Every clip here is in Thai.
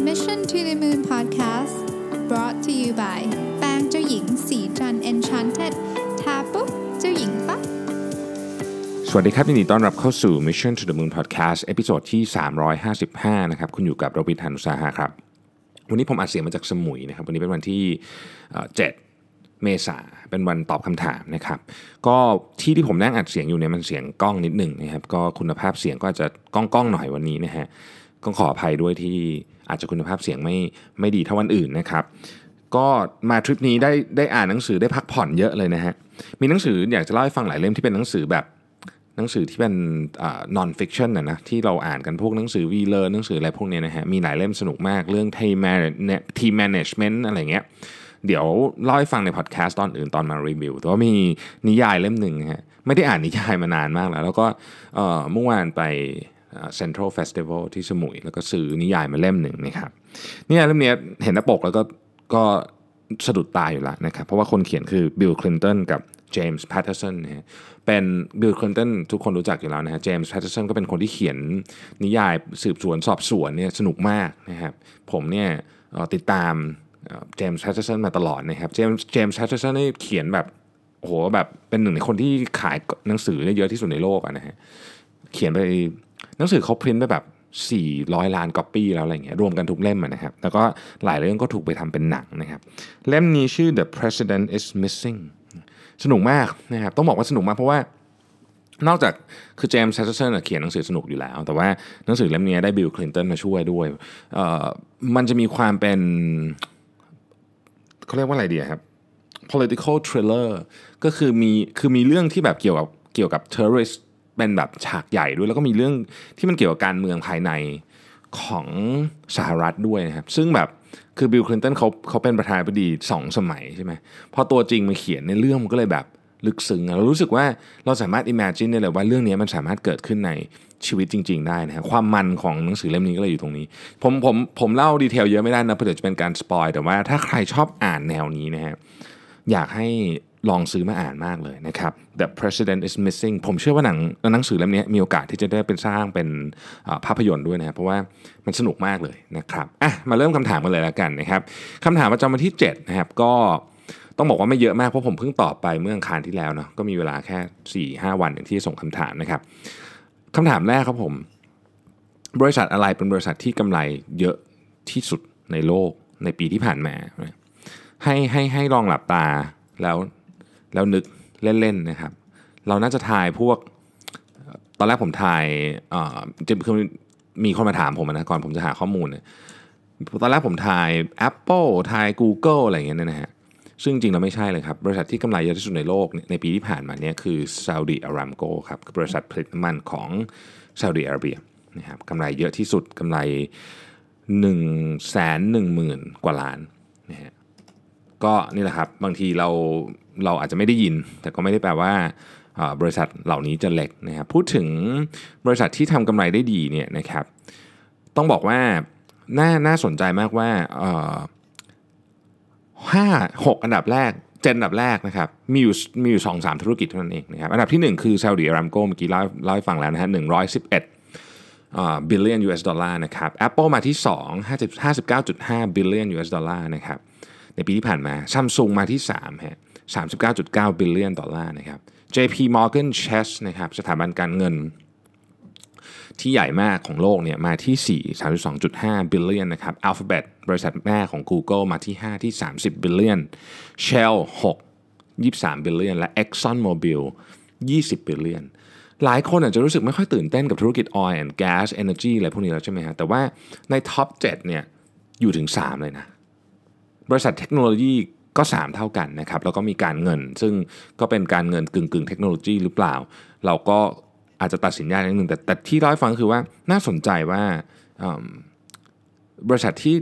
Mission to the Moon Podcast brought to you by แป้งเจ้าหญิงศรีจันทร์ Enchanted ทาปุ๊บเจ้าหญิงปั๊บสวัสดีครับยินดีต้อนรับเข้าสู่ Mission to the Moon Podcast episode ที่ 355 นะครับ คุณอยู่กับรวิศ หาญอุตสาหะครับ วันนี้ผมอัดเสียงมาจากสมุยนะครับ วันนี้เป็นวันที่เอ่อ7เมษาเป็นวันตอบคำถามนะครับ ก็ที่ที่ผมนั่งอัดเสียงอยู่เนี่ยมันเสียงก้องนิดหนึ่งนะครับ ก็คุณภาพเสียงก็อาจจะก้องๆหน่อยวันนี้นะฮะก็ขออภัยด้วยที่ อาจจะคุณภาพเสียงไม่ไม่ดีเท่าวันอื่นนะครับก็มาทริปนี้ได้ได้อ่านหนังสือได้พักผ่อนเยอะเลยนะฮะ มีหนังสืออยากจะเล่าให้ฟังหลายเล่มที่เป็นหนังสือแบบหนังสือที่เป็น non-fiction นะนะที่เราอ่านกันพวกหนังสือวีเลอร์หนังสืออะไรพวกนี้นะฮะ มีหลายเล่มสนุกมากเรื่อง team team management อะไรเงี้ย เดี๋ยวเล่าให้ฟังในพอดแคสต์ตอนอื่นตอนมารีวิวแต่ว่ามีนิยายเล่มหนึ่งฮะไม่ได้อ่านนิยายมานานมากแล้ว แล้วก็เมื่อวานไป เซ็นทรัลเฟสติวัลที่สมุย แล้วก็ซื้อนิยายมาเล่มหนึ่งนะครับนิยายเล่มนี้เห็นหน้าปกแล้วก็ก็สะดุดตาอยู่แล้วนะครับเพราะว่าคนเขียนคือบิลคลินตันกับเจมส์แพตเทอร์สันนะฮะเป็นบิลคลินตันทุกคนรู้จักอยู่แล้วนะฮะเจมส์แพตเทอร์สันก็เป็นคนที่เขียนนิยายสืบสวนสอบสวนเนี่ยสนุกมากนะครับผมเนี่ยติดตามเจมส์แพตเทอร์สันมาตลอดนะครับเจมส์เจมส์แพตเทอร์สันนี่เขียนแบบโหแบบเป็นหนึ่งในคนที่ขายหนังสือได้เยอะที่สุดในโลกอะนะฮะเขียนไป หนังสือเขาพิมพ์ไปแบบ 400 ล้านก๊อปปี้แล้วอะไรเงี้ยรวมกันทุกเล่มนะครับ แล้วก็หลายเรื่องก็ถูกไปทำเป็นหนังนะครับ เล่มนี้ชื่อ The President is Missing สนุกมากนะครับ ต้องบอกว่าสนุกมากเพราะว่านอกจากคือเจมส์แพตเทอร์สันเขียนหนังสือสนุกอยู่แล้ว แต่ว่าหนังสือเล่มนี้ได้บิลคลินตันมาช่วยด้วย มันจะมีความเป็นเขาเรียกว่าอะไรดีครับ political thriller ก็คือมีคือมีเรื่องที่แบบเกี่ยวกับเกี่ยวกับ terrorist เป็นแบบฉากใหญ่ด้วย แล้วก็มีเรื่องที่มันเกี่ยวกับการเมืองภายในของสหรัฐด้วยนะครับ ซึ่งแบบคือบิลคลินตันเขาเขาเป็นประธานาธิบดีสองสมัยใช่ไหมพอตัวจริงมาเขียนในเรื่องมันก็เลยแบบลึกซึ้งเรารู้สึกว่าเราสามารถ imagine ได้เลยว่าเรื่องนี้มันสามารถเกิดขึ้นในชีวิตจริง ๆ ได้นะฮะความมันของหนังสือเล่มนี้ก็เลยอยู่ตรงนี้ ผมผมผมเล่าดีเทลเยอะไม่ได้นะเพราะเดี๋ยวจะเป็นการสปอยแต่ว่าถ้าใครชอบอ่านแนวนี้นะฮะอยากให้ ลองซื้อมาอ่านมากเลยนะครับ The President is Missing ผมเชื่อว่าหนังหนังสือเล่มนี้มีโอกาสที่จะได้เป็นสร้างเป็นภาพยนตร์ด้วยนะครับเพราะว่ามันสนุกมากเลยนะครับอะมาเริ่มคำถามกันเลยแล้วกันนะครับคำถามประจำวันที่7นะครับก็ต้องบอกว่าไม่เยอะมากเพราะผมเพิ่งตอบไปเมื่ออังคารที่แล้วเนาะก็มีเวลาแค่ 4-5 วันอย่างที่ส่งคำถามนะครับคำถามแรกครับผม บริษัทอะไรเป็นบริษัทที่กำไรเยอะที่สุดในโลกในปีที่ผ่านมาให้ให้ให้ลองหลับตาแล้ว แล้วนึกเล่นๆนะครับ เราน่าจะทายพวก ตอนแรกผมทายอ่อจะคือมีคนมาถามผมนะก่อนผมจะหาข้อมูลเนี่ยตอนแรกผมทาย Apple ทาย Google อะไรอย่างเงี้ยนะฮะซึ่งจริงเราไม่ใช่เลยครับ บริษัทที่กำไรเยอะที่สุดในโลกในปีที่ผ่านมาเนี่ยคือ Saudi Aramco ครับบริษัทผลิตน้ำมันของ Saudi Arabia นะครับกำไรเยอะที่สุดกำไร1นึ่งแสนหนึ่งหมื่นกว่าล้านนะฮะ ก็นี่แหละครับบางทีเราเราอาจจะไม่ได้ยิน แต่ก็ไม่ได้แปลว่าบริษัทเหล่านี้จะเล็กนะครับพูดถึงบริษัทที่ทำกำไรได้ดีเนี่ยนะครับต้องบอกว่าน่าน่าสนใจมากว่าห้าหกอันดับแรกเจ็ดอันดับแรกนะครับมีอยู่มีอยู่สองสามธุรกิจเท่านั้นเองนะครับอันดับที่หนึ่งคือ Saudi Aramco เมื่อกี้เล่าเล่าให้ฟังแล้วนะฮะหนึ่งร้อยสิบเอ็ดบิลเลียน US ดอลลาร์นะครับ Apple มาที่ 2 50 59.5 บิลเลียน US ดอลลาร์นะครับ ในปีที่ผ่านมา Samsung มาที่3ฮะ39.9 billion dollar นะครับ JP Morgan Chase นะครับสถาบันการเงิน ที่ใหญ่มากของโลกเนี่ยมาที่ 4 32.5 billion นะครับ Alphabet บริษัทแม่ของ Google มาที่ 5 ที่ 30 billion Shell 6 23 billion และ Exxon Mobil 20 billion หลายคนอาจจะรู้สึกไม่ค่อยตื่นเต้นกับธุรกิจ oil and gas energy อะไรพวกนี้แล้วใช่ไหมฮะแต่ว่าใน top 7 เนี่ยอยู่ถึง 3 เลยนะ บริษัทเทคโนโลยีก็ 3 เท่ากันนะครับ แล้วก็มีการเงิน ซึ่งก็เป็นการเงินกึ่งกึ่งเทคโนโลยีหรือเปล่า เราก็อาจจะตัดสินยากนิดนึงแต่แต่ที่เล่าให้ฟังคือว่าน่าสนใจว่าบริษัทที่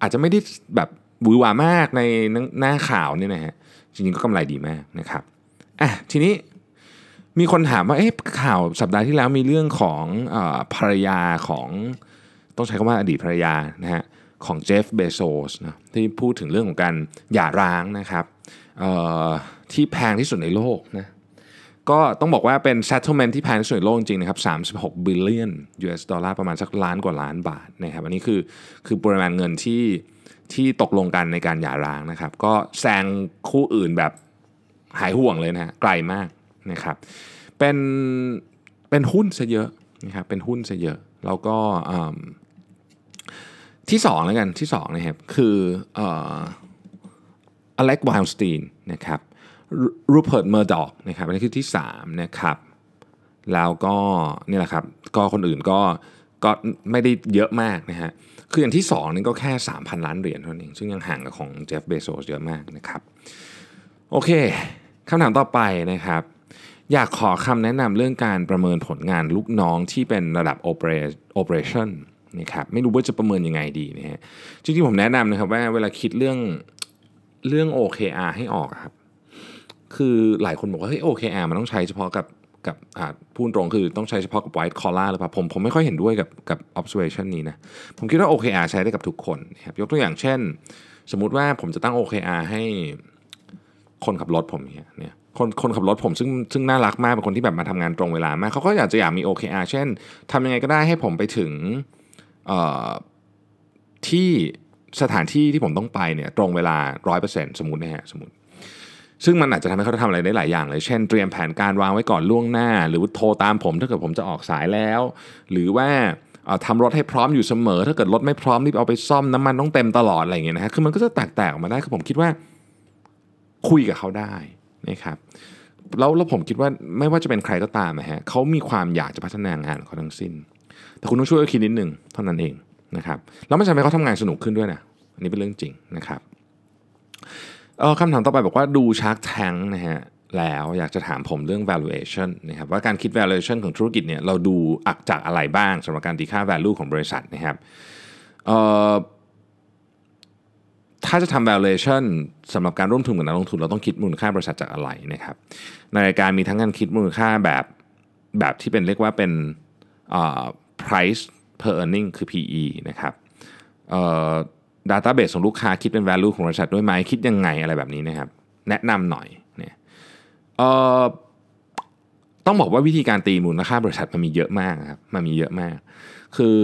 อาจจะไม่ได้แบบหวือหวามากในหน้าข่าวเนี่ยนะฮะจริงๆก็กำไรดีมากนะครับอะทีนี้มีคนถามว่าเอ๊ะข่าวสัปดาห์ที่แล้วมีเรื่องของอภรรยาของต้องใช้คำว่าอดีตภรรยานะฮะ ของเจฟเบโซสนะที่พูดถึงเรื่องของการหย่าร้างนะครับที่แพงที่สุดในโลกนะก็ต้องบอกว่าเป็น settlement ที่แพงที่สุดในโลกจริงนะครับ36 billion US ดอลลาร์ประมาณสักล้านกว่าล้านบาทนะครับอันนี้คือคือปริมาณเงินที่ที่ตกลงกันในการหย่าร้างนะครับ ก็แซงคู่อื่นแบบหายห่วงเลยนะฮะไกลมากนะครับเป็นเป็นหุ้นซะเยอะนะครับเป็นหุ้นซะเยอะ แล้วก็อ ที่สองแล้วกันที่สองนะครับคืออเล็กไวลเดนสตีนนะครับรูเพิร์ตเมอร์ดอกนะครับอันนี้คือที่สามนะครับแล้วก็นี่แหละครับก็คนอื่นก็ก็ไม่ได้เยอะมากนะฮะคืออย่างที่สองนี่ก็แค่ 3,000 ล้านเหรียญเท่านั้นเองซึ่งยังห่างกับของเจฟเบโซสเยอะมากนะครับโอเคคำถามต่อไปนะครับอยากขอคำแนะนำเรื่องการประเมินผลงานลูกน้องที่เป็นระดับ operation operation นะครับไม่รู้ว่าจะประเมินยังไงดีนะฮะจริงๆผมแนะนำนะครับว่าเวลาคิดเรื่องเรื่อง OKR ให้ออกครับ คือหลายคนบอกว่าเฮ้ย OKR มันต้องใช้เฉพาะกับกับพูดตรงคือต้องใช้เฉพาะกับ white collar หรือเปล่าผมผมไม่ค่อยเห็นด้วยกับกับ observation นี้นะ ผมคิดว่า OKR ใช้ได้กับทุกคนนะครับยกตัวอย่างเช่น สมมุติว่าผมจะตั้ง OKR ให้คนขับรถผมเงี้ยเนี่ยคนคนขับรถผมซึ่งซึ่งน่ารักมากเป็นคนที่แบบมาทำงานตรงเวลามากเขาก็อยากจะอยากมี OKR เช่นทำยังไงก็ได้ให้ผมไปถึง ที่สถานที่ที่ผมต้องไปเนี่ยตรงเวลา 100%สมมตินะฮะสมมติ ซึ่งมันอาจจะทำให้เขาทำอะไรได้หลายอย่างเลย เช่น เตรียมแผนการวางไว้ก่อนล่วงหน้า หรือโทรตามผมถ้าเกิดผมจะออกสายแล้ว หรือว่าทำรถให้พร้อมอยู่เสมอ ถ้าเกิดรถไม่พร้อมรีบเอาไปซ่อมน้ำมันต้องเต็มตลอดอะไรอย่างเงี้ยนะฮะคือมันก็จะแตกๆออกมาได้คือผมคิดว่าคุยกับเขาได้นะครับแล้วแล้วผมคิดว่าไม่ว่าจะเป็นใครก็ตามนะฮะเขามีความอยากจะพัฒนางานของเขาทั้งสิ้น แต่คุณต้องช่วยเขาคิดนิดนึงเท่านั้นเองนะครับแล้วมันจะทำให้เขาทำงานสนุกขึ้นด้วยนะอันนี้เป็นเรื่องจริงนะครับเออคำถามต่อไปบอกว่าดู Shark Tank นะฮะแล้วอยากจะถามผมเรื่อง valuation นะครับว่าการคิด valuation ของธุรกิจเนี่ยเราดูอักจากอะไรบ้างสำหรับการตีค่า value ของบริษัทนะครับเอ่อถ้าจะทำ valuation สำหรับการร่วมทุนกับนักลงทุน เราต้องคิดมูลค่าบริษัทจากอะไรนะครับในรายการมีทั้งการคิดมูลค่าแบบแบบที่เป็นเรียกว่าเป็นอ่อ price per earning คือ PE นะครับเอ่อ database ของลูกค้าคิดเป็น value ของบริษัทด้วยไหมคิดยังไงอะไรแบบนี้นะครับ แนะนำหน่อยเนี่ยเอ่อต้องบอกว่าวิธีการตีมูลค่าบริษัทมันมีเยอะมากครับมันมีเยอะมาก คือ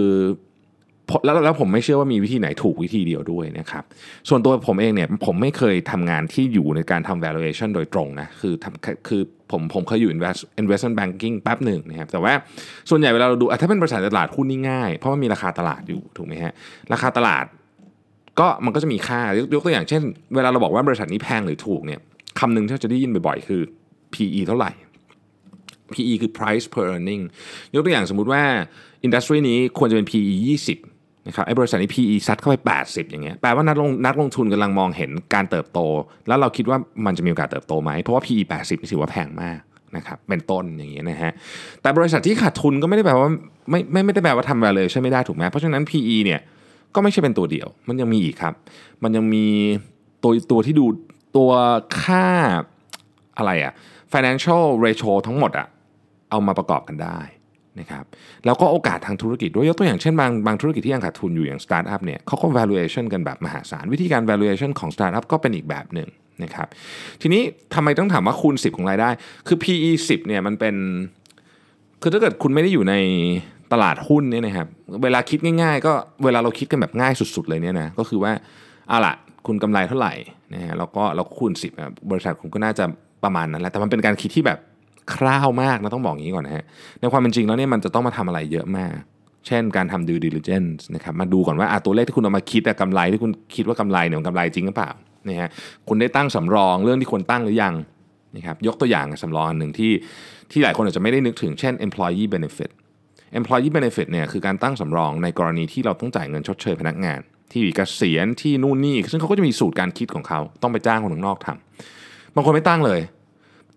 แล้วแล้วผมไม่เชื่อว่ามีวิธีไหนถูกวิธีเดียวด้วยนะครับ ส่วนตัวผมเองเนี่ยผมไม่เคยทำงานที่อยู่ในการทำ valuation โดยตรงนะคือทำคือผมผมเคยอยู่ invest investment banking แป๊บหนึ่งนะครับแต่ว่าส่วนใหญ่เวลาเราดูถ้าเป็นบริษัทตลาดหุ้นนี่ง่าย เพราะมันมีราคาตลาดอยู่ถูกไหมฮะราคาตลาดก็มันก็จะมีค่ายกยกตัวอย่างเช่น เวลาเราบอกว่าบริษัทนี้แพงหรือถูกเนี่ยคำหนึ่งที่เราจะได้ยินบ่อยๆคือ PE เท่าไหร่ PE คือ price per earning ยกตัวอย่างสมมุติว่าอินดัสทรีนี้ควรจะเป็น PE 20 นะครับไอ้บริษัทนี้ PE ซัดเข้าไป 80 อย่างเงี้ยแปลว่านักลงนักลงทุนกำลังมองเห็นการเติบโต แล้วเราคิดว่ามันจะมีโอกาสเติบโตไหมเพราะว่า PE 80นี่ถือว่าแพงมากนะครับเป็นต้นอย่างเงี้ยนะฮะแต่บริษัทที่ขาดทุนก็ไม่ได้แปลว่าไม่ไม่ไม่ได้แปลว่าทำ valuation ไม่ได้ถูกไหมเพราะฉะนั้น PE เนี่ยก็ไม่ใช่เป็นตัวเดียว มันยังมีอีกครับ มันยังมีตัวตัวที่ดูตัวค่าอะไรอะ financial ratio ทั้งหมดอะเอามาประกอบกันได้ นะครับแล้วก็โอกาสทางธุรกิจด้วยยกตัวอย่างเช่นบางบางธุรกิจที่ยังขาดทุนอยู่อย่างสตาร์ทอัพเนี่ยเขาก็ valuation กันแบบมหาศาล วิธีการ valuation ของสตาร์ทอัพก็เป็นอีกแบบหนึ่งนะครับทีนี้ทำไมต้องถามว่าคูณ 10 ของรายได้ คือ PE 10เนี่ยมันเป็น คือถ้าเกิดคุณไม่ได้อยู่ในตลาดหุ้นเนี่ยนะครับเวลาคิดง่าย ๆ ก็เวลาเราคิดกันแบบง่ายสุด ๆ เลยเนี่ยนะก็คือว่าเอาล่ะคุณกำไรเท่าไหร่นะฮะแล้วก็เราคูณ 10อะบริษัทคุณก็น่าจะประมาณนั้นแหละแต่มันเป็นการคิดที่แบบ คร่าวมากนะต้องบอกอย่างนี้ก่อนนะฮะในความเป็นจริงแล้วเนี่ยมันจะต้องมาทำอะไรเยอะมาก เช่นการทำ due diligence นะครับมาดูก่อนว่าตัวเลขที่คุณเอามาคิดกำไรที่คุณคิดว่ากำไรเนี่ยมันกำไรจริงหรือเปล่านะฮะคุณได้ตั้งสำรองเรื่องที่ควรตั้งหรือยังนะครับยกตัวอย่างสำรองอันหนึ่งที่ที่หลายคนอาจจะไม่ได้นึกถึงเช่น employee benefit employee benefit เนี่ยคือการตั้งสำรองในกรณีที่เราต้องจ่ายเงินชดเชยพนักงาน ที่เกษียณที่นู่นนี่ซึ่งเขาก็จะมีสูตรการคิดของเขาต้องไปจ้างคนข้างนอกทำบางคนไม่ตั้งเลย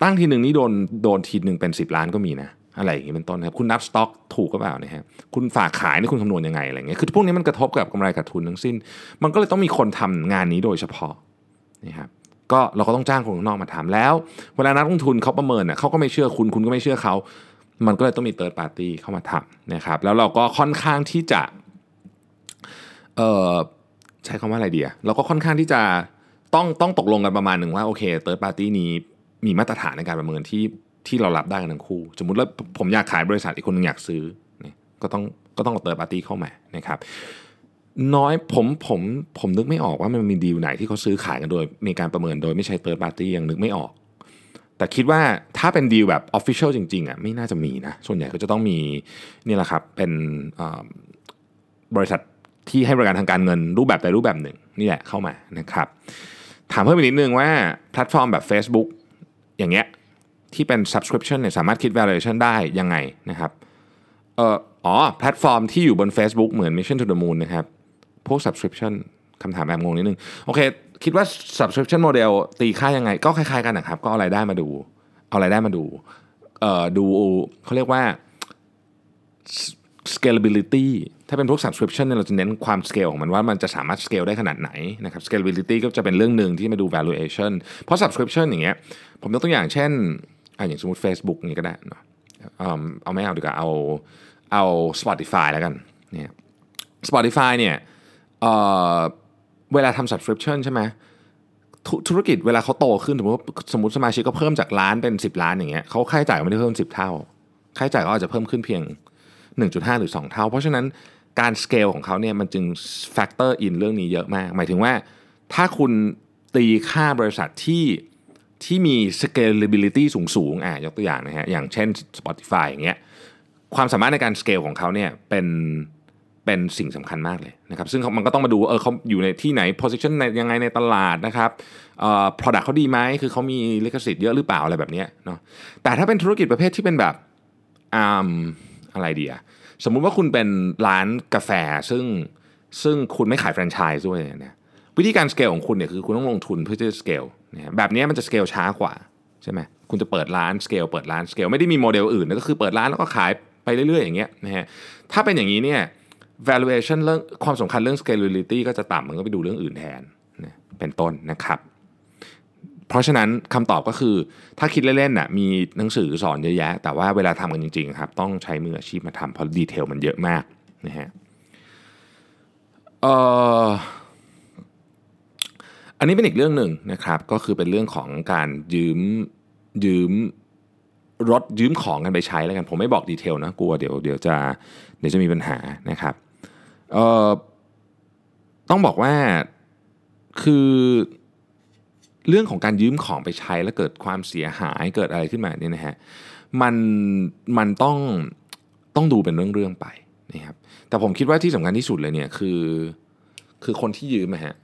ตั้งทีหนึ่งนี่โดนโดนทีหนึ่งเป็น10 ล้านก็มีนะอะไรอย่างนี้เป็นต้นครับคุณนับสต็อกถูกก็เปล่านะฮะคุณฝากขายนี่คุณคำนวณยังไงอะไรเงี้ยคือพวกนี้มันกระทบกับกำไรขาดทุนทั้งสิ้น มันก็เลยต้องมีคนทำงานนี้โดยเฉพาะนะครับก็เราก็ต้องจ้างคนข้างนอกมาทำแล้ว เวลานักลงทุนเขาประเมินอะเขาก็ไม่เชื่อคุณคุณก็ไม่เชื่อเขา มันก็เลยต้องมีเติร์ดปาร์ตี้เข้ามาทำนะครับแล้วเราก็ค่อนข้างที่จะเอ่อใช้คำว่าอะไรดีอะเราก็ค่อนข้างที่จะต้องต้องตกลงกันประมาณหนึ่งว่าโอเค third party นี้ มีมาตรฐานในการประเมินที่ที่เรารับได้กันทั้งคู่ สมมติว่าผมอยากขายบริษัทอีกคนนึงอยากซื้อเนี่ยก็ต้องก็ต้องเอา third party เข้ามานะครับน้อยผมผมผมนึกไม่ออกว่ามันมีดีลไหนที่เขาซื้อขายกันโดย มีการประเมินโดยไม่ใช้ third party ยังนึกไม่ออก แต่คิดว่าถ้าเป็นดีลแบบ official จริงๆอะไม่น่าจะมีนะ ส่วนใหญ่ก็จะต้องมีนี่แหละครับเป็นบริษัทที่ให้บริการทางการเงินรูปแบบใดรูปแบบหนึ่งนี่แหละเข้ามานะครับถามเพิ่มอีกนิดนึงว่าแพลตฟอร์มแบบ Facebook อย่างเงี้ยที่เป็น subscription เนี่ยสามารถคิด valuation ได้ยังไงนะครับเอ่ออ๋อแพลตฟอร์มที่อยู่บน Facebook เหมือน Mission to the Moon นะครับ พวก subscription คำถามแบบงงนิดนึง โอเค คิดว่า subscription model ตีค่ายังไง ก็คล้ายๆกันนะครับ ก็เอารายได้มาดู เอารายได้มาดูเอ่อดูเขาเรียกว่า scalability ถ้าเป็นพวก subscription เนี่ยเราจะเน้นความ scale ของมันว่ามันจะสามารถ scale ได้ขนาดไหนนะครับ scalability ก็จะเป็นเรื่องหนึ่งที่มาดู valuation เพราะ subscription อย่างเงี้ยผมยกตัวอย่างเช่นอะอย่างสมมติ Facebook นี่ก็ได้เนอะเอิ่มเอาไม่เอาดีกว่าเอาเอา Spotify แล้วกันเนี่ย Spotify เนี่ยเอ่อเวลาทำ subscription ใช่ไหมธุรกิจเวลาเขาโตขึ้นสมมติสมมติสมาชิกก็เพิ่มจากล้านเป็น 10 ล้านอย่างเงี้ยเขาค่าใช้จ่ายไม่ได้เพิ่ม 10 เท่า ค่าใช้จ่ายก็อาจจะเพิ่มขึ้นเพียง 1.5 หรือ 2 เท่า เพราะฉะนั้น การสเกลของเขาเนี่ยมันจึง factor in เรื่องนี้เยอะมาก หมายถึงว่าถ้าคุณตีค่าบริษัทที่ที่มี scalability สูงสูงอะยกตัวอย่างนะฮะอย่างเช่น Spotify อย่างเงี้ยความสามารถในการสเกลของเขาเนี่ยเป็นเป็นสิ่งสำคัญมากเลยนะครับซึ่งมันก็ต้องมาดูเออเขาอยู่ในที่ไหน position ในยังไงในตลาดนะครับเอ่อ product เขาดีไหมคือเขามีลิขสิทธิ์เยอะหรือเปล่าอะไรแบบเนี้ยเนาะแต่ถ้าเป็นธุรกิจประเภทที่เป็นแบบอ่าอะไรดีอะ สมมุติว่าคุณเป็นร้านกาแฟซึ่งซึ่งคุณไม่ขายแฟรนไชส์ด้วยเนี่ยวิธีการสเกลของคุณเนี่ยคือคุณต้องลงทุนเพื่อจะสเกลนะแบบนี้มันจะสเกลช้ากว่าใช่ไหมคุณจะเปิดร้านสเกลเปิดร้านสเกลไม่ได้มีโมเดลอื่นนะก็คือเปิดร้านแล้วก็ขายไปเรื่อยๆอย่างเงี้ยนะฮะถ้าเป็นอย่างนี้เนี่ย valuation เรื่องความสำคัญเรื่อง scalability ก็จะต่ำมันก็ไปดูเรื่องอื่นแทนเป็นต้นนะครับ เพราะฉะนั้นคำตอบก็คือถ้าคิดเล่นๆน่ะมีหนังสือสอนเยอะแยะ แต่ว่าเวลาทำกันจริงๆครับต้องใช้มืออาชีพมาทำเพราะดีเทลมันเยอะมากนะฮะอันนี้เป็นอีกเรื่องหนึ่งนะครับ ก็คือเป็นเรื่องของการยืมยืมรถยืมของกันไปใช้แล้วกันผมไม่บอกดีเทลนะกลัวเดี๋ยวเดี๋ยวจะเดี๋ยวจะมีปัญหานะครับต้องบอกว่าคือ เรื่องของการยืมของไปใช้แล้วเกิดความเสียหายเกิดอะไรขึ้นมาเนี่ยนะฮะมันมันต้องต้องดูเป็นเรื่องๆไปนะครับแต่ผมคิดว่าที่สำคัญที่สุดเลยเนี่ยคือคือคนที่ยืมอะฮะ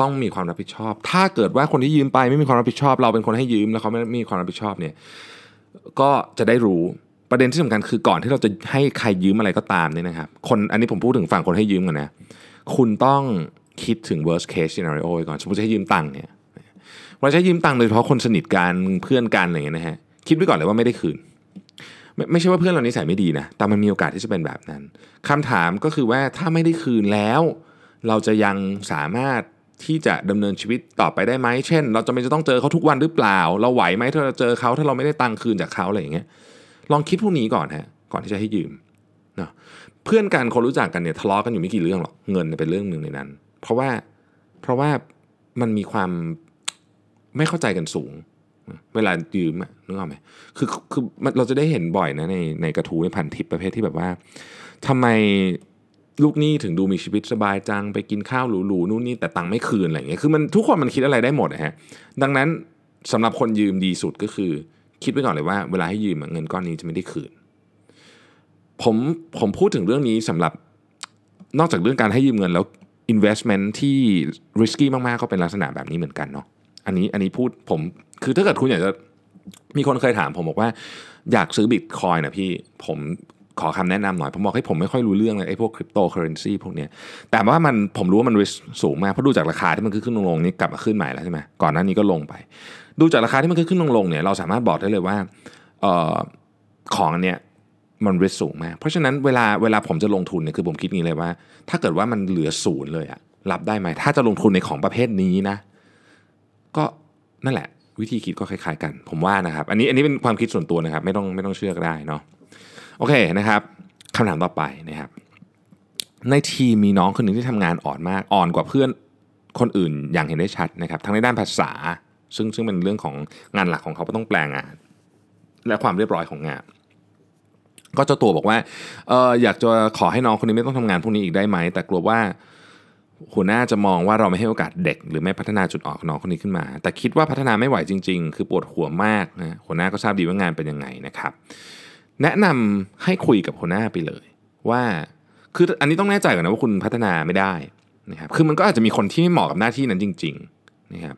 ต้องมีความรับผิดชอบ ถ้าเกิดว่าคนที่ยืมไปไม่มีความรับผิดชอบ เราเป็นคนให้ยืมแล้วเขาไม่มีความรับผิดชอบเนี่ยก็จะได้รู้ประเด็นที่สำคัญคือก่อนที่เราจะให้ใครยืมอะไรก็ตามเนี่ยนะครับคนอันนี้ผมพูดถึงฝั่งคนให้ยืมก่อนนะคุณต้องคิดถึง worst case scenario ก่อน สมมติจะให้ยืมตังค์เนี่ย เวลาให้ยืมตังค์โดยเฉพาะคนสนิทกันเพื่อนกันอะไรอย่างเงี้ยนะฮะคิดไว้ก่อนเลยว่าไม่ได้คืน ไม่ไม่ใช่ว่าเพื่อนเรานิสัยไม่ดีนะ แต่มันมีโอกาสที่จะเป็นแบบนั้นคำถามก็คือว่าถ้าไม่ได้คืนแล้ว เราจะยังสามารถที่จะดำเนินชีวิตต่อไปได้ไหมเช่น เราจะไม่จะต้องเจอเขาทุกวันหรือเปล่า เราไหวไหมถ้าเราเจอเขาถ้าเราไม่ได้ตังค์คืนจากเขาอะไรอย่างเงี้ยลองคิดพวกนี้ก่อนฮะก่อนที่จะให้ยืมเนาะเพื่อนกันคนรู้จักกันเนี่ยทะเลาะกันอยู่ไม่กี่เรื่องหรอกเงินเป็นเรื่องหนึ่งในนั้น เพราะว่าเพราะว่ามันมีความ ไม่เข้าใจกันสูง เวลายืมอะนึกออกไหมคือคือมันเราจะได้เห็นบ่อยนะในในกระทู้ในพันทิปประเภทที่แบบว่าทำไมลูกหนี้ถึงดูมีชีวิตสบายจังไปกินข้าวหรูๆนู่นนี่แต่ตังค์ไม่คืนอะไรอย่างเงี้ยคือมันทุกคนมันคิดอะไรได้หมดนะฮะดังนั้นสำหรับคนยืมดีสุดก็คือ คิดไว้ก่อนเลยว่าเวลาให้ยืมเงินก้อนนี้จะไม่ได้คืน ผมผมพูดถึงเรื่องนี้สำหรับนอกจากเรื่องการให้ยืมเงินแล้ว investment ที่ risky มากๆ ก็เป็นลักษณะแบบนี้เหมือนกันเนาะ อันนี้อันนี้พูดผมคือถ้าเกิดคุณอยากจะมีคนเคยถามผมบอกว่า อยากซื้อบิตคอยนะพี่ผมขอคำแนะนำหน่อย ผมบอกให้ผมไม่ค่อยรู้เรื่องเลยไอ้พวกคริปโตเคอเรนซีพวกเนี้ยแต่ว่ามันผมรู้ว่ามัน risk สูงมาก เพราะดูจากราคาที่มันขึ้นขึ้นลงๆนี่กลับมาขึ้นใหม่แล้วใช่ไหมก่อนหน้านี้ก็ลงไป ดูจากราคาที่มันขึ้นขึ้นลงๆเนี่ยเราสามารถบอกได้เลยว่าเอ่อของอันเนี้ยมัน risk สูงมาก เพราะฉะนั้นเวลาเวลาผมจะลงทุนเนี่ยคือผมคิดงี้เลยว่า ถ้าเกิดว่ามันเหลือศูนย์เลยอะรับได้ไหมถ้าจะลงทุนในของประเภทนี้นะ ก็นั่นแหละ วิธีคิดก็คล้ายๆกัน ผมว่านะครับ อันนี้อันนี้เป็นความคิดส่วนตัวนะครับ ไม่ต้องไม่ต้องเชื่อก็ได้เนาะโอเคนะครับคำถามต่อไปนะครับ ในทีมมีน้องคนหนึ่งที่ทำงานอ่อนมากอ่อนกว่าเพื่อนคนอื่นอย่างเห็นได้ชัดนะครับ ทั้งในด้านภาษา ซึ่งซึ่งเป็นเรื่องของงานหลักของเขาก็ต้องแปลงาน และความเรียบร้อยของงาน ก็เจ้าตัวบอกว่าเอออยากจะขอให้น้องคนนี้ไม่ต้องทำงานพวกนี้อีกได้ไหมแต่กลัวว่า หัวหน้าจะมองว่าเราไม่ให้โอกาสเด็ก หรือไม่พัฒนาจุดอ่อนของน้องคนนี้ขึ้นมา แต่คิดว่าพัฒนาไม่ไหวจริง ๆ คือปวดหัวมากนะหัวหน้าก็ทราบดีว่างานเป็นยังไงนะครับ แนะนำให้คุยกับหัวหน้าไปเลย ว่าคืออันนี้ต้องแน่ใจก่อนนะว่าคุณพัฒนาไม่ได้นะครับคือมันก็อาจจะมีคนที่ไม่เหมาะกับหน้าที่นั้นจริงๆนะครับ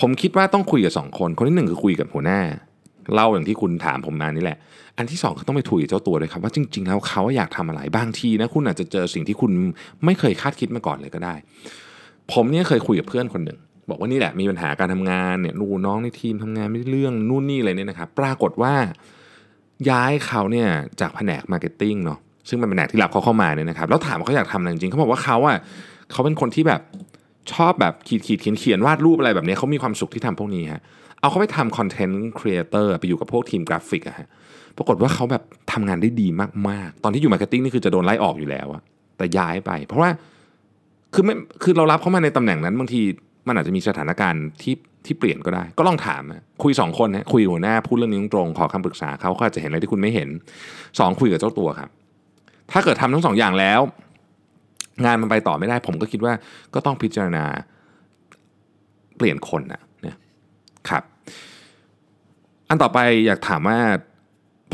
ผมคิดว่าต้องคุยกับสองคน คนที่หนึ่งคือคุยกับหัวหน้า เล่าอย่างที่คุณถามผมมานี่แหละ อันที่สองคือต้องไปคุยเจ้าตัวเลยครับว่าจริง ๆ แล้วเขาอยากทำอะไรบางทีนะคุณอาจจะเจอสิ่งที่คุณไม่เคยคาดคิดมาก่อนเลยก็ได้ ผมเนี่ยเคยคุยกับเพื่อนคนหนึ่งบอกว่านี่แหละมีปัญหาการทำงานเนี่ยนูน้องในทีมทำงานไม่เรื่องนู่นนี่อะไรเนี่ยนะครับปรากฏว่าย้ายเขาเนี่ยจากแผนก marketing เนาะซึ่งเป็นแผนกที่รับเขาเข้ามาเนี่ยนะครับแล้วถามว่าเขาอยากทำอะไรจริงเขาบอกว่าเขาอะเขาเป็นคนที่แบบชอบแบบขีดขีดเขียนเขียนวาดรูปอะไรแบบนี้เขามีความสุขที่ทำพวกนี้ฮะ เอาเขาไปทำ content creator ไปอยู่กับพวกทีมกราฟิกอะฮะปรากฏว่าเขาแบบทำงานได้ดีมากๆ ตอนที่อยู่ marketing นี่คือจะโดนไล่ออกอยู่แล้วอะแต่ย้ายไป เพราะว่าคือไม่คือเรารับเขามาในตำแหน่งนั้นบางทีมันอาจจะมีสถานการณ์ที่ที่เปลี่ยนก็ได้ ก็ลองถามคุยสองคนนะคุยหัวหน้าพูดเรื่องนี้ตรงๆขอคำปรึกษาเขาเขาอาจจะเห็นอะไรที่คุณไม่เห็นสองคุยกับเจ้าตัวครับถ้าเกิดทำทั้งสองอย่างแล้ว งานมันไปต่อไม่ได้ ผมก็คิดว่าก็ต้องพิจารณาเปลี่ยนคนนะ ครับ อันต่อไปอยากถามว่า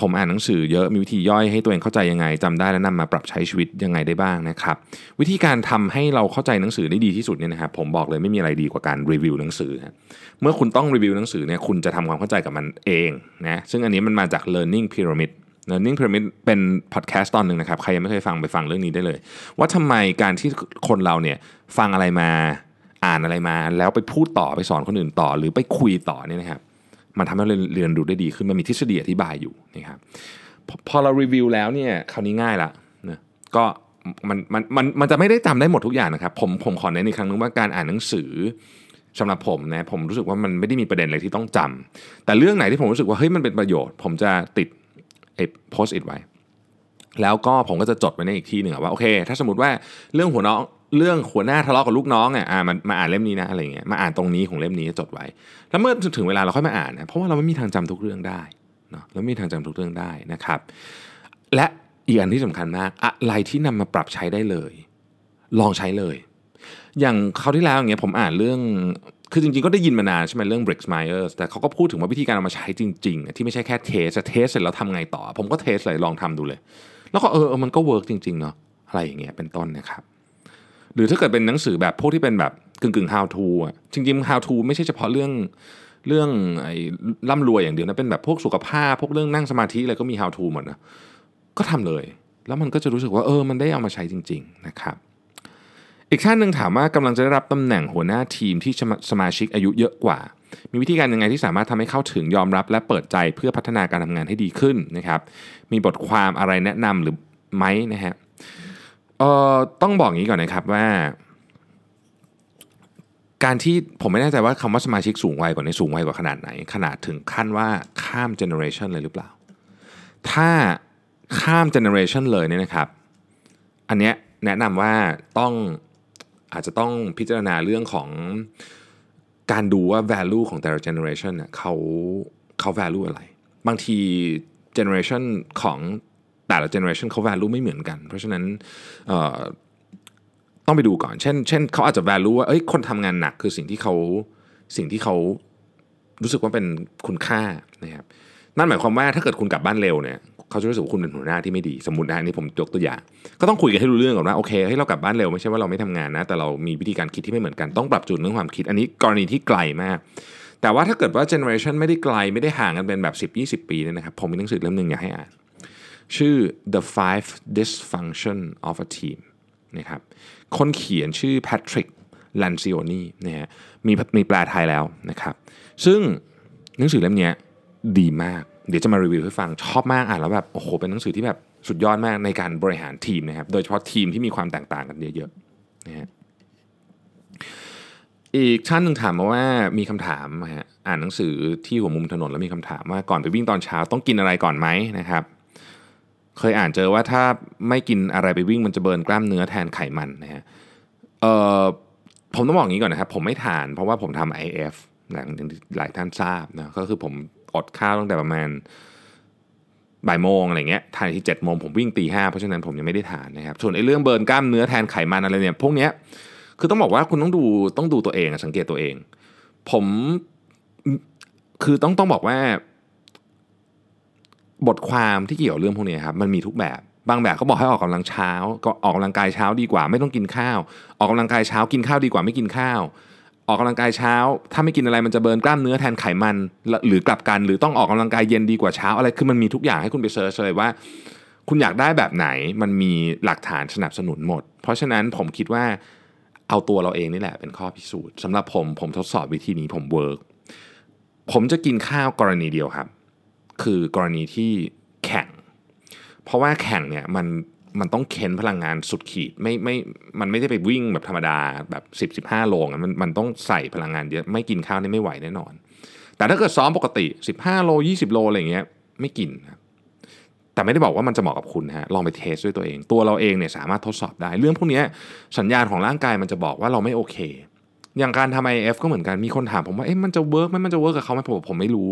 ผมอ่านหนังสือเยอะมีวิธีย่อยให้ตัวเองเข้าใจยังไงจำได้และนำมาปรับใช้ชีวิตยังไงได้บ้างนะครับ วิธีการทำให้เราเข้าใจหนังสือได้ดีที่สุดเนี่ยนะครับผมบอกเลยไม่มีอะไรดีกว่าการรีวิวหนังสือเมื่อคุณต้องรีวิวหนังสือเนี่ยคุณจะทำความเข้าใจกับมันเองนะซึ่งอันนี้มันมาจาก learning pyramid learning pyramid เป็นพอดแคสต์ตอนหนึ่งนะครับใครยังไม่เคยฟังไปฟังเรื่องนี้ได้เลย ว่าทำไมการที่คนเราเนี่ยฟังอะไรมา อ่านอะไรมา แล้วไปพูดต่อไปสอนคนอื่นต่อ หรือไปคุยต่อเนี่ยนะครับมันทำให้เราเรียนรู้ได้ดีขึ้นมันมีทฤษฎีอธิบายอยู่นะครับพอพอเรารีวิวแล้วเนี่ยคราวนี้ง่ายละนะก็มันมันมันมันจะไม่ได้จำได้หมดทุกอย่างนะครับ ผมผมขอเน้นอีกครั้งนึงว่าการอ่านหนังสือสำหรับผมนะผมรู้สึกว่ามันไม่ได้มีประเด็นอะไรที่ต้องจำแต่เรื่องไหนที่ผมรู้สึกว่าเฮ้ยมันเป็นประโยชน์ ผมจะติดไอ้โพสต์อิทไว้ แล้วก็ผมก็จะจดไว้ในอีกที่หนึ่งว่าโอเค ถ้าสมมติว่าเรื่องหัวน้อง เรื่องหัวหน้าทะเลาะกับลูกน้องเนี่ยอ่ามันมาอ่านเล่มนี้นะอะไรเงี้ยมาอ่านตรงนี้ของเล่มนี้จดไว้ แล้วเมื่อถึงเวลาเราค่อยมาอ่านนะเพราะว่าเราไม่มีทางจำทุกเรื่องได้เนาะเราไม่มีทางจำทุกเรื่องได้นะครับ และอีกอันที่สำคัญมากอะไรที่นำมาปรับใช้ได้เลย ลองใช้เลย อย่างคราวที่แล้วอย่างเงี้ยผมอ่านเรื่องคือจริงๆ ก็ได้ยินมานานใช่ไหมเรื่อง Briggs Myers แต่เขาก็พูดถึงว่าวิธีการเอามาใช้จริงๆ ที่ไม่ใช่แค่ test test เสร็จแล้วทำไงต่อ ผมก็ test เลยลองทำดูเลย แล้วก็เออมันก็ work จริงๆ เนาะอะไรอย่างเงี้ยเป็นต้นนะครับ หรือถ้าเกิดเป็นหนังสือแบบพวกที่เป็นแบบกึ่งกึ่ง how to อะจริงๆ how to ไม่ใช่เฉพาะเรื่องเรื่องไอ้ร่ำรวยอย่างเดียวนะเป็นแบบพวกสุขภาพพวกเรื่องนั่งสมาธิอะไรก็มี how to หมดนะก็ทำเลย แล้วมันก็จะรู้สึกว่าเออมันได้เอามาใช้จริง ๆ นะครับอีกท่านหนึ่งถามว่ากำลังจะได้รับตำแหน่งหัวหน้าทีมที่สมาชิกอายุเยอะกว่า มีวิธีการยังไงที่สามารถทำให้เข้าถึงยอมรับ และเปิดใจเพื่อพัฒนาการทำงานให้ดีขึ้นนะครับ มีบทความอะไรแนะนำหรือไหมนะฮะ เอ่อต้องบอกอย่างนี้ก่อนนะครับว่า การที่ผมไม่แน่ใจว่าคำว่าสมาชิกสูงวัยกว่านี้สูงวัยกว่าขนาดไหน ขนาดถึงขั้นว่าข้าม generation เลยหรือเปล่า ถ้าข้าม generation เลยเนี่ยนะครับ อันเนี้ยแนะนำว่าต้องอาจจะต้องพิจารณาเรื่องของการดูว่า value ของแต่ละ generation เนี่ยเขาเขา value อะไร บางที generation ของ แต่ละ generation เขา value ไม่เหมือนกัน เพราะฉะนั้นต้องไปดูก่อน เช่น เช่นเขาอาจจะ value ว่าเอ้ยคนทำงานหนักคือสิ่งที่เขาสิ่งที่เขารู้สึกว่าเป็นคุณค่านะครับนั่นหมายความว่าถ้าเกิดคุณกลับบ้านเร็วเนี่ยเขาจะรู้สึกว่าคุณเป็นหัวหน้าที่ไม่ดีสมมตินะนี่ผมยกตัวอย่าง ก็ต้องคุยกันให้รู้เรื่องก่อนว่าโอเคให้เรากลับบ้านเร็วไม่ใช่ว่าเราไม่ทำงานนะ แต่เรามีวิธีการคิดที่ไม่เหมือนกันต้องปรับจูนเรื่องความคิด อันนี้กรณีที่ไกลมาก แต่ว่าถ้าเกิดว่า generation ไม่ได้ไกลไม่ได้ห่างกันเป็นแบบ 10-20 ปีเนี่ยนะครับผมมีหนังสือเล่มหนึ่งอยากให้อ่าน ชื่อ The Five Dysfunction of a Team นะครับคนเขียนชื่อ Patrick Lancioni นะฮะมีมีแปลไทยแล้วนะครับ ซึ่งหนังสือเล่มนี้ดีมาก เดี๋ยวจะมารีวิวให้ฟังชอบมากอ่านแล้วแบบโอ้โหเป็นหนังสือที่แบบสุดยอดมากในการบริหารทีมนะครับ โดยเฉพาะทีมที่มีความแตกต่างกันเยอะๆนะฮะอีกท่านหนึ่งถามมาว่ามีคำถามฮะอ่านหนังสือที่หัวมุมถนนแล้วมีคำถามว่าก่อนไปวิ่งตอนเช้าต้องกินอะไรก่อนไหมนะครับ เคยอ่านเจอว่าถ้าไม่กินอะไรไปวิ่งมันจะเบิร์นกล้ามเนื้อแทนไขมันนะฮะเอ่อผมต้องบอกอย่างนี้ก่อนนะครับ ผมไม่ทานเพราะว่าผมทำ IF อย่างหลายท่านทราบนะก็คือผมอดข้าวตั้งแต่ประมาณบ่ายโมงอะไรเงี้ยทานที่เจ็ดโมงผมวิ่งตีห้าเพราะฉะนั้นผมยังไม่ได้ทานนะครับส่วนไอ้เรื่องเบิร์นกล้ามเนื้อแทนไขมันอะไรเนี่ยพวกเนี้ยคือต้องบอกว่าคุณต้องดูต้องดูตัวเองสังเกตตัวเอง ผมคือต้องต้องบอกว่า บทความที่เกี่ยวเรื่องพวกนี้ครับมันมีทุกแบบบางแบบเขาบอกให้ออกกำลังเช้า ก็ออกกำลังกายเช้าดีกว่า ไม่ต้องกินข้าว ออกกำลังกายเช้ากินข้าวดีกว่าไม่กินข้าว ออกกำลังกายเช้า ถ้าไม่กินอะไรมันจะ burn กล้ามเนื้อแทนไขมัน หรือกลับกันหรือต้องออกกำลังกายเย็นดีกว่าเช้าอะไรคือมันมีทุกอย่างให้คุณไป search เลยว่า คุณอยากได้แบบไหนมันมีหลักฐานสนับสนุนหมด เพราะฉะนั้นผมคิดว่าเอาตัวเราเองนี่แหละเป็นข้อพิสูจน์สำหรับผมผมทดสอบวิธีนี้ผม workผมจะกินข้าวกรณีเดียวครับ คือกรณีที่แข่ง เพราะว่าแข่งเนี่ยมันมันต้องเค้นพลังงานสุดขีดไม่ไม่มันไม่ได้ไปวิ่งแบบธรรมดาแบบ10 15 โลมันมันต้องใส่พลังงานเยอะไม่กินข้าวนี่ไม่ไหวแน่นอน แต่ถ้าเกิดซ้อมปกติ 15 โล 20 โลอะไรเงี้ยไม่กินครับแต่ไม่ได้บอกว่ามันจะเหมาะกับคุณฮะลองไปเทสด้วยตัวเอง ตัวเราเองเนี่ยสามารถทดสอบได้ เรื่องพวกนี้สัญญาณของร่างกายมันจะบอกว่าเราไม่โอเค อย่างการทำ IF ก็เหมือนกันมีคนถามผมว่าเอ๊ะมันจะ work ไหมมันจะ work กับเขาไหมผมผมไม่รู้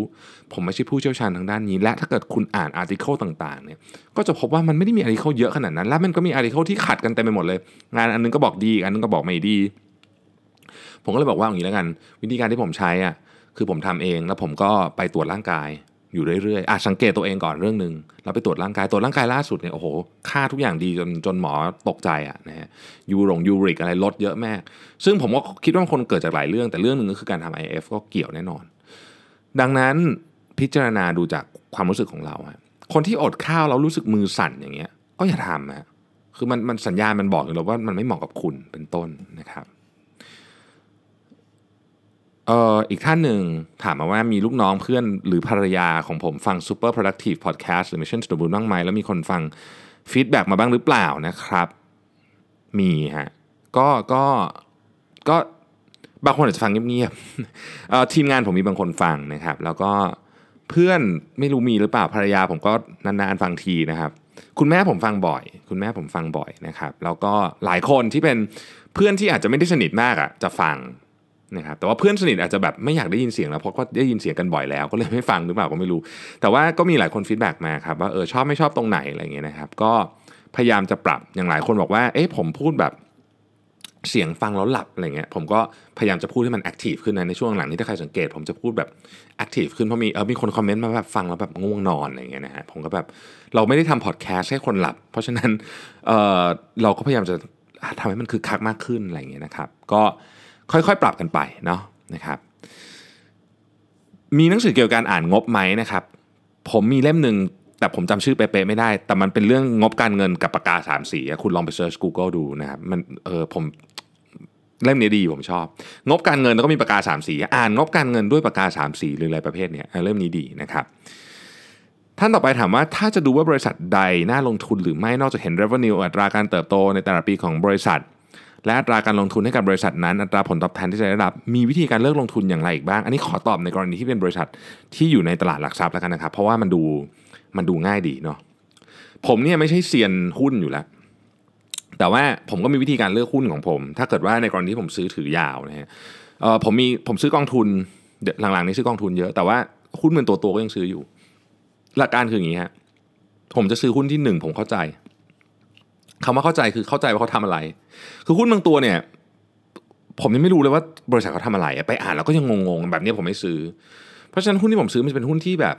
ผมไม่ใช่ผู้เชี่ยวชาญทางด้านนี้ และถ้าเกิดคุณอ่าน article ต่างๆเนี่ยก็จะพบว่ามันไม่ได้มี article เยอะขนาดนั้น และมันก็มี article ที่ขัดกันเต็มไปหมดเลย งานอันนึงก็บอกดีอันนึงก็บอกไม่ดี ผมก็เลยบอกว่าอย่างนี้แล้วกัน วิธีการที่ผมใช้อะคือผมทำเองแล้วผมก็ไปตรวจร่างกาย อยู่เรื่อยๆอะสังเกตตัวเองก่อนเรื่องหนึ่งเราไปตรวจร่างกายตรวจร่างกายล่าสุดเนี่ยโอ้โห ค่าทุกอย่างดีจนจนหมอตกใจอะนะฮะยูรงยูริกอะไรลดเยอะมาก ซึ่งผมก็คิดว่าคนเกิดจากหลายเรื่อง แต่เรื่องหนึ่งก็คือการทำ IF ก็เกี่ยวแน่นอน ดังนั้นพิจารณาดูจากความรู้สึกของเราฮะคนที่อดข้าวเรารู้สึกมือสั่นอย่างเงี้ยก็อย่าทำฮะคือมันมันสัญญาณมันบอกอยู่แล้วว่ามันไม่เหมาะกับคุณเป็นต้นนะครับ เอ่ออีกท่านหนึ่งถามมาว่ามีลูกน้องเพื่อนหรือภรรยาของผมฟัง Super Productive Podcast หรือ Mission to the Moon บ้างไหมแล้วมีคนฟังfeedback มาบ้างหรือเปล่านะครับ มีฮะก็ก็ก็บางคนอาจจะฟังเงียบๆทีมงานผมมีบางคนฟังนะครับ แล้วก็เพื่อนไม่รู้มีหรือเปล่าภรรยาผมก็นานๆฟังทีนะครับ คุณแม่ผมฟังบ่อย คุณแม่ผมฟังบ่อยนะครับ แล้วก็หลายคนที่เป็นเพื่อนที่อาจจะไม่ได้สนิทมากอะจะฟัง นะครับแต่ว่าเพื่อนสนิทอาจจะแบบไม่อยากได้ยินเสียงแล้วเพราะก็ได้ยินเสียงกันบ่อยแล้วก็เลยไม่ฟังหรือเปล่าก็ไม่รู้ แต่ว่าก็มีหลายคน feedback มาครับว่าเออชอบไม่ชอบตรงไหนอะไรเงี้ยนะครับ ก็พยายามจะปรับอย่างหลายคนบอกว่า เอ๊ะผมพูดแบบเสียงฟังแล้วหลับอะไรเงี้ยผมก็พยายามจะพูดให้มัน active ขึ้นนะในช่วงหลังนี้ถ้าใครสังเกต ผมจะพูดแบบ active ขึ้นเพราะมีเออมีคน comment มาแบบฟังแล้วแบบง่วงนอนอะไรเงี้ยนะฮะผมก็แบบเราไม่ได้ทำพอดแคสต์ให้คนหลับ เพราะฉะนั้นเออเราก็พยายามจะทำให้มันคึกคักมากขึ้นอะไรเงี้ยนะครับ ก็ ค่อยๆ ปรับกันไปเนาะนะครับ มีหนังสือเกี่ยวกับการอ่านงบไหมนะครับ ผมมีเล่มหนึ่งแต่ผมจำชื่อเป๊ะๆไม่ได้ แต่มันเป็นเรื่องงบการเงินกับปากกาสามสีคุณลองไปเซิร์ช Google ดูนะครับมันเออผมเล่มนี้ดีผมชอบ งบการเงินแล้วก็มีปากกาสามสีอ่านงบการเงินด้วยปากกาสามสีหรืออะไรประเภทเนี้ยเล่มนี้ดีนะครับท่านต่อไปถามว่าถ้าจะดูว่าบริษัทใดน่าลงทุนหรือไม่นอกจากเห็น revenue อัตราการเติบโตในแต่ละปีของบริษัท และอัตราการลงทุนให้กับบริษัทนั้น อัตราผลตอบแทนที่จะได้รับ มีวิธีการเลือกลงทุนอย่างไรอีกบ้าง อันนี้ขอตอบในกรณีที่เป็นบริษัทที่อยู่ในตลาดหลักทรัพย์แล้วกันนะครับ เพราะว่ามันดูมันดูง่ายดีเนาะผมเนี่ยไม่ใช่เซียนหุ้นอยู่แล้ว แต่ว่าผมก็มีวิธีการเลือกหุ้นของผม ถ้าเกิดว่าในกรณีที่ผมซื้อถือยาวนะฮะผมมีผมซื้อกองทุนหลังๆนี้ซื้อกองทุนเยอะ แต่ว่าหุ้นเป็นตัวตัวก็ยังซื้ออยู่ หลักการคืออย่างนี้ฮะผมจะซื้อหุ้นที่หนึ่งผมเข้าใจ คำว่าเข้าใจคือเข้าใจว่าเขาทำอะไร คือหุ้นบางตัวเนี่ย ผมยังไม่รู้เลยว่าบริษัทเขาทำอะไรไปอ่านแล้วก็ยังงงๆแบบนี้ผมไม่ซื้อ เพราะฉะนั้นหุ้นที่ผมซื้อมันจะเป็นหุ้นที่แบบ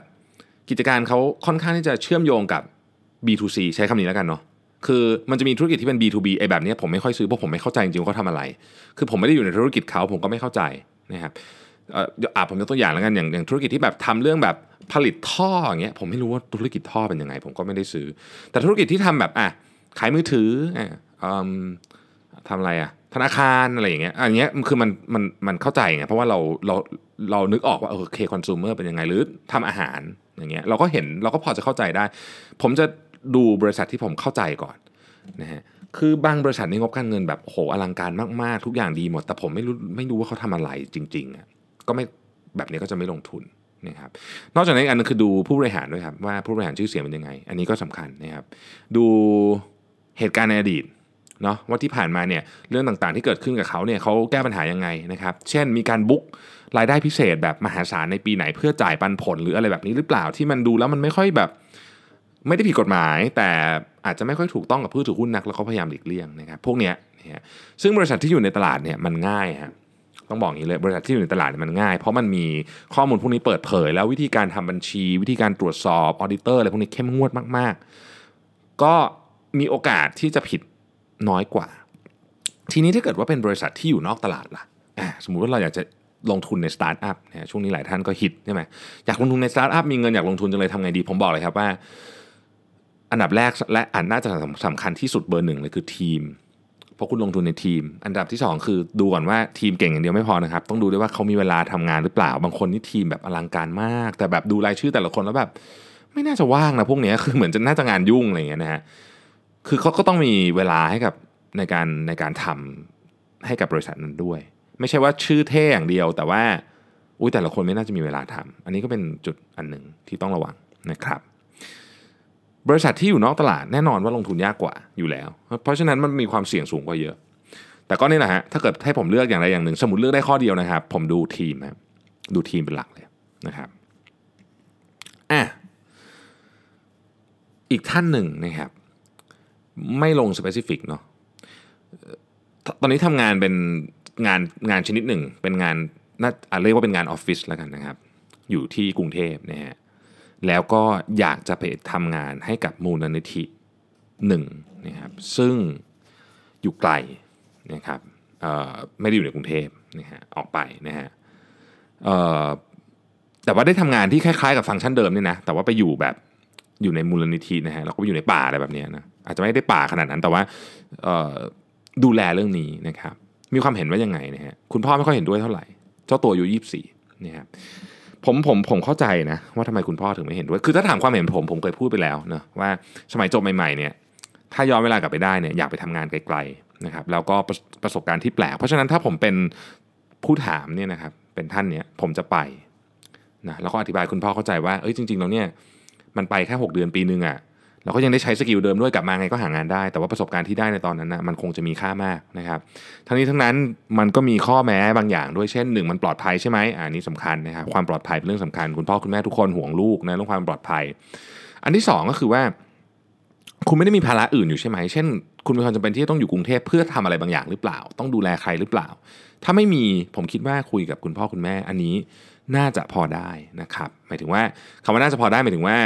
กิจการเขาค่อนข้างที่จะเชื่อมโยงกับ B2C ใช้คำนี้แล้วกันเนาะคือมันจะมีธุรกิจที่เป็น B2B ไอ้แบบนี้ผมไม่ค่อยซื้อเพราะผมไม่เข้าใจจริงๆว่าเขาทำอะไร คือผมไม่ได้อยู่ในธุรกิจเขาผมก็ไม่เข้าใจนะครับเอ่อผมยกตัวอย่างแล้วกันอย่างอย่างธุรกิจที่แบบทำเรื่องแบบผลิตท่ออย่างเงี้ยผมไม่รู้ว่าธุรกิจท่อเป็นยังไง ผมก็ไม่ได้ซื้อ แต่ธุรกิจที่ทำแบบอะ ขายมือถืออะทำอะไรอะธนาคารอะไรอย่างเงี้ยอันเนี้ยคือมันมันมันเข้าใจไงเพราะว่าเราเราเรานึกออกว่าโอเคคอน sumer เป็นยังไงหรือทำอาหารอย่างเงี้ยเราก็เห็นเราก็พอจะเข้าใจได้ ผมจะดูบริษัทที่ผมเข้าใจก่อนนะฮะคือบางบริษัทนี่งบการเงินแบบโหอลังการมากๆ ทุกอย่างดีหมด แต่ผมไม่รู้ไม่รู้ว่าเขาทำอะไรจริงๆอะก็ไม่แบบนี้ก็จะไม่ลงทุนนะครับนอกจากนี้อันนึงคือดูผู้บริหารด้วยครับว่าผู้บริหารชื่อเสียงเป็นยังไง อันนี้ก็สำคัญนะครับดู เหตุการณ์ในอดีตเนาะว่าที่ผ่านมาเนี่ยเรื่องต่างๆที่เกิดขึ้นกับเขาเนี่ยเขาแก้ปัญหายังไงนะครับเช่นมีการบุ๊กรายได้พิเศษแบบมหาศาลในปีไหนเพื่อจ่ายปันผลหรืออะไรแบบนี้หรือเปล่าที่มันดูแล้วมันไม่ค่อยแบบ ไม่ได้ผิดกฎหมาย แต่อาจจะไม่ค่อยถูกต้องกับผู้ถือหุ้นนักแล้วเขาพยายามหลีกเลี่ยงนะครับพวกเนี้ยนะซึ่งบริษัทที่อยู่ในตลาดเนี่ยมันง่ายฮะต้องบอกอย่างนี้เลยบริษัทที่อยู่ในตลาดเนี่ยมันง่าย เพราะมันมีข้อมูลพวกนี้เปิดเผย แล้ววิธีการทำบัญชี วิธีการตรวจสอบ auditor อะไรพวกนี้เข้มงวดมาก ๆ ก็ มีโอกาสที่จะผิดน้อยกว่า ทีนี้ถ้าเกิดว่าเป็นบริษัทที่อยู่นอกตลาดล่ะสมมุติว่าเราอยากจะลงทุนในสตาร์ทอัพนะช่วงนี้หลายท่านก็ฮิตใช่ไหมอยากลงทุนในสตาร์ทอัพมีเงินอยากลงทุนจังเลยทำไงดี ผมบอกเลยครับว่า อันดับแรกและอันน่าจะสำคัญที่สุดเบอร์หนึ่งเลยคือทีมเพราะคุณลงทุนในทีม อันดับที่ 2 คือดูก่อนว่าทีมเก่งอย่างเดียวไม่พอนะครับ ต้องดูด้วยว่าเขามีเวลาทำงานหรือเปล่า บางคนนี่ทีมแบบอลังการมาก แต่แบบดูรายชื่อแต่ละคนแล้วแบบ ไม่น่าจะว่างนะพวกนี้คือเหมือนจะน่าจะงานยุ่งอะไรอย่างเงี้ยนะฮะ คือเขาก็ต้องมีเวลาให้กับในการในการทำให้กับบริษัทนั้นด้วย ไม่ใช่ว่าชื่อเท่อย่างเดียว แต่ว่าอุ้ยแต่ละคนไม่น่าจะมีเวลาทำอันนี้ก็เป็นจุดอันหนึ่งที่ต้องระวังนะครับ บริษัทที่อยู่นอกตลาดแน่นอนว่าลงทุนยากกว่าอยู่แล้ว เพราะฉะนั้นมันมีความเสี่ยงสูงกว่าเยอะ แต่ก็นี่แหละฮะถ้าเกิดให้ผมเลือกอย่างใดอย่างหนึ่ง สมมติเลือกได้ข้อเดียวนะครับ ผมดูทีมครับดูทีมเป็นหลักเลยนะครับอะอีกท่านหนึ่งนะครับ ไม่ลงสเปซิฟิกเนาะตอนนี้ทำงานเป็นงานงานชนิดหนึ่ง เป็นงานน่าเรียกว่าเป็นงานออฟฟิศแล้วกันนะครับ อยู่ที่กรุงเทพนะฮะแล้วก็อยากจะไปทำงานให้กับมูลนิธิหนึ่งนะครับซึ่งอยู่ไกลนะครับไม่ได้อยู่ในกรุงเทพนะฮะออกไปนะฮะแต่ว่าได้ทำงานที่คล้ายๆกับฟังก์ชันเดิมนี่นะแต่ว่าไปอยู่แบบ อยู่ในมูลนิธินะฮะเราก็ไปอยู่ในป่าอะไรแบบนี้นะอาจจะไม่ได้ป่าขนาดนั้นแต่ว่าดูแลเรื่องนี้นะครับมีความเห็นว่ายังไงนะฮะคุณพ่อไม่ค่อยเห็นด้วยเท่าไหร่ เจ้าตัวอายุยี่สิบสี่นะครับผมผมผมเข้าใจนะว่าทำไมคุณพ่อถึงไม่เห็นด้วย คือถ้าถามความเห็นผมผมเคยพูดไปแล้วนะว่าสมัยจบใหม่ๆเนี่ยถ้าย้อนเวลากลับไปได้เนี่ยอยากไปทำงานไกลๆนะครับแล้วก็ประประสบการณ์ที่แปลก เพราะฉะนั้นถ้าผมเป็นผู้ถามเนี่ยนะครับเป็นท่านเนี่ยผมจะไปนะแล้วก็อธิบายคุณพ่อเข้าใจว่าเอ้ยจริงๆแล้วเนี่ย มันไปแค่6เดือนปีนึงอะ่ะเราก็ยังได้ใช้สกิลเดิมด้วยกลับมาไงก็หางานได้ แต่ว่าประสบการณ์ที่ได้ในตอนนั้นนะมันคงจะมีค่ามากนะครับ ทั้งนี้ทั้งนั้นมันก็มีข้อแม้บางอย่างด้วยเช่นหนึ่งมันปลอดภัยใช่ไหมอันนี้สำคัญนะครับความปลอดภัยเป็นเรื่องสำคัญคุณพ่อคุณแม่ทุกคนห่วงลูกนะเรื่องความปลอดภัย อันที่ 2 ก็คือว่า คุณไม่ได้มีภาระอื่นอยู่ใช่ไหม เช่น คุณมีความจำเป็นที่ต้องอยู่กรุงเทพเพื่อทำอะไรบางอย่างหรือเปล่า ต้องดูแลใครหรือเปล่า ถ้าไม่มีผมคิดว่าคุยกับคุณพ่อคุณแม่อันนี้ น่าจะพอได้นะครับหมายถึงว่าคำว่าน่าจะพอได้หมายถึงว่า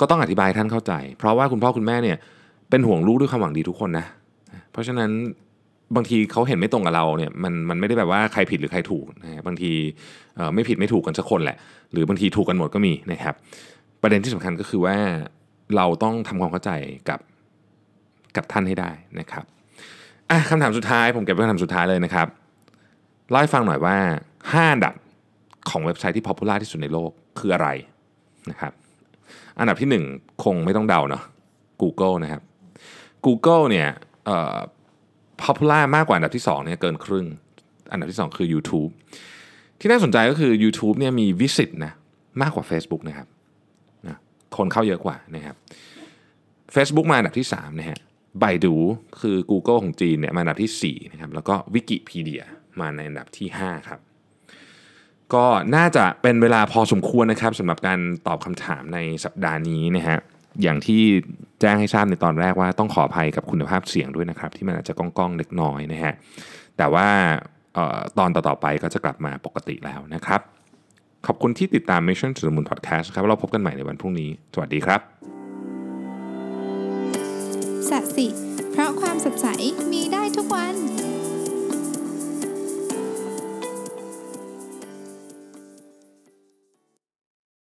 ก็ต้องอธิบายท่านเข้าใจ เพราะว่าคุณพ่อคุณแม่เนี่ยเป็นห่วงลูกด้วยความหวังดีทุกคนนะเพราะฉะนั้นบางทีเขาเห็นไม่ตรงกับเราเนี่ยมันมันไม่ได้แบบว่าใครผิดหรือใครถูกนะบางทีไม่ผิดไม่ถูกกันสักคนแหละ หรือบางทีถูกกันหมดก็มีนะครับ ประเด็นที่สำคัญก็คือว่าเราต้องทำความเข้าใจกับกับท่านให้ได้นะครับอะคำถามสุดท้ายผมเก็บไว้คำถามสุดท้ายเลยนะครับเล่าให้ฟังหน่อยว่า5อันดับ ของเว็บไซต์ที่พ o p u l a r ที่สุดในโลกคืออะไรนะครับ อันดับที่ 1 คงไม่ต้องเดาเนาะ Google นะครับ Google เนี่ยเอ่อ popular มากกว่าอันดับที่2เนี่ยเกินครึ่ง อันดับที่ 2 คือ YouTube ที่น่าสนใจก็คือ YouTube เนี่ยมี visit นะมากกว่า Facebook นะครับนะคนเข้าเยอะกว่านะครับ Facebook มาอันดับที่3นะฮะ Baidu คือ Google ของจีนเนี่ยมาอันดับที่4นะครับแล้วก็ Wikipedia มาในอันดับที่ 5 ครับ ก็น่าจะเป็นเวลาพอสมควรนะครับสำหรับการตอบคำถามในสัปดาห์นี้นะฮะอย่างที่แจ้งให้ทราบในตอนแรกว่าต้องขออภัยกับคุณภาพเสียงด้วยนะครับ ที่มันอาจจะก้องๆเล็กน้อยนะฮะแต่ว่าตอนต่อๆไปก็จะกลับมาปกติแล้วนะครับ ขอบคุณที่ติดตาม Mission to the Moon Podcast ครับเราพบกันใหม่ในวันพรุ่งนี้ สวัสดีครับสัสิ เพราะความสดใสมีได้ทุกวัน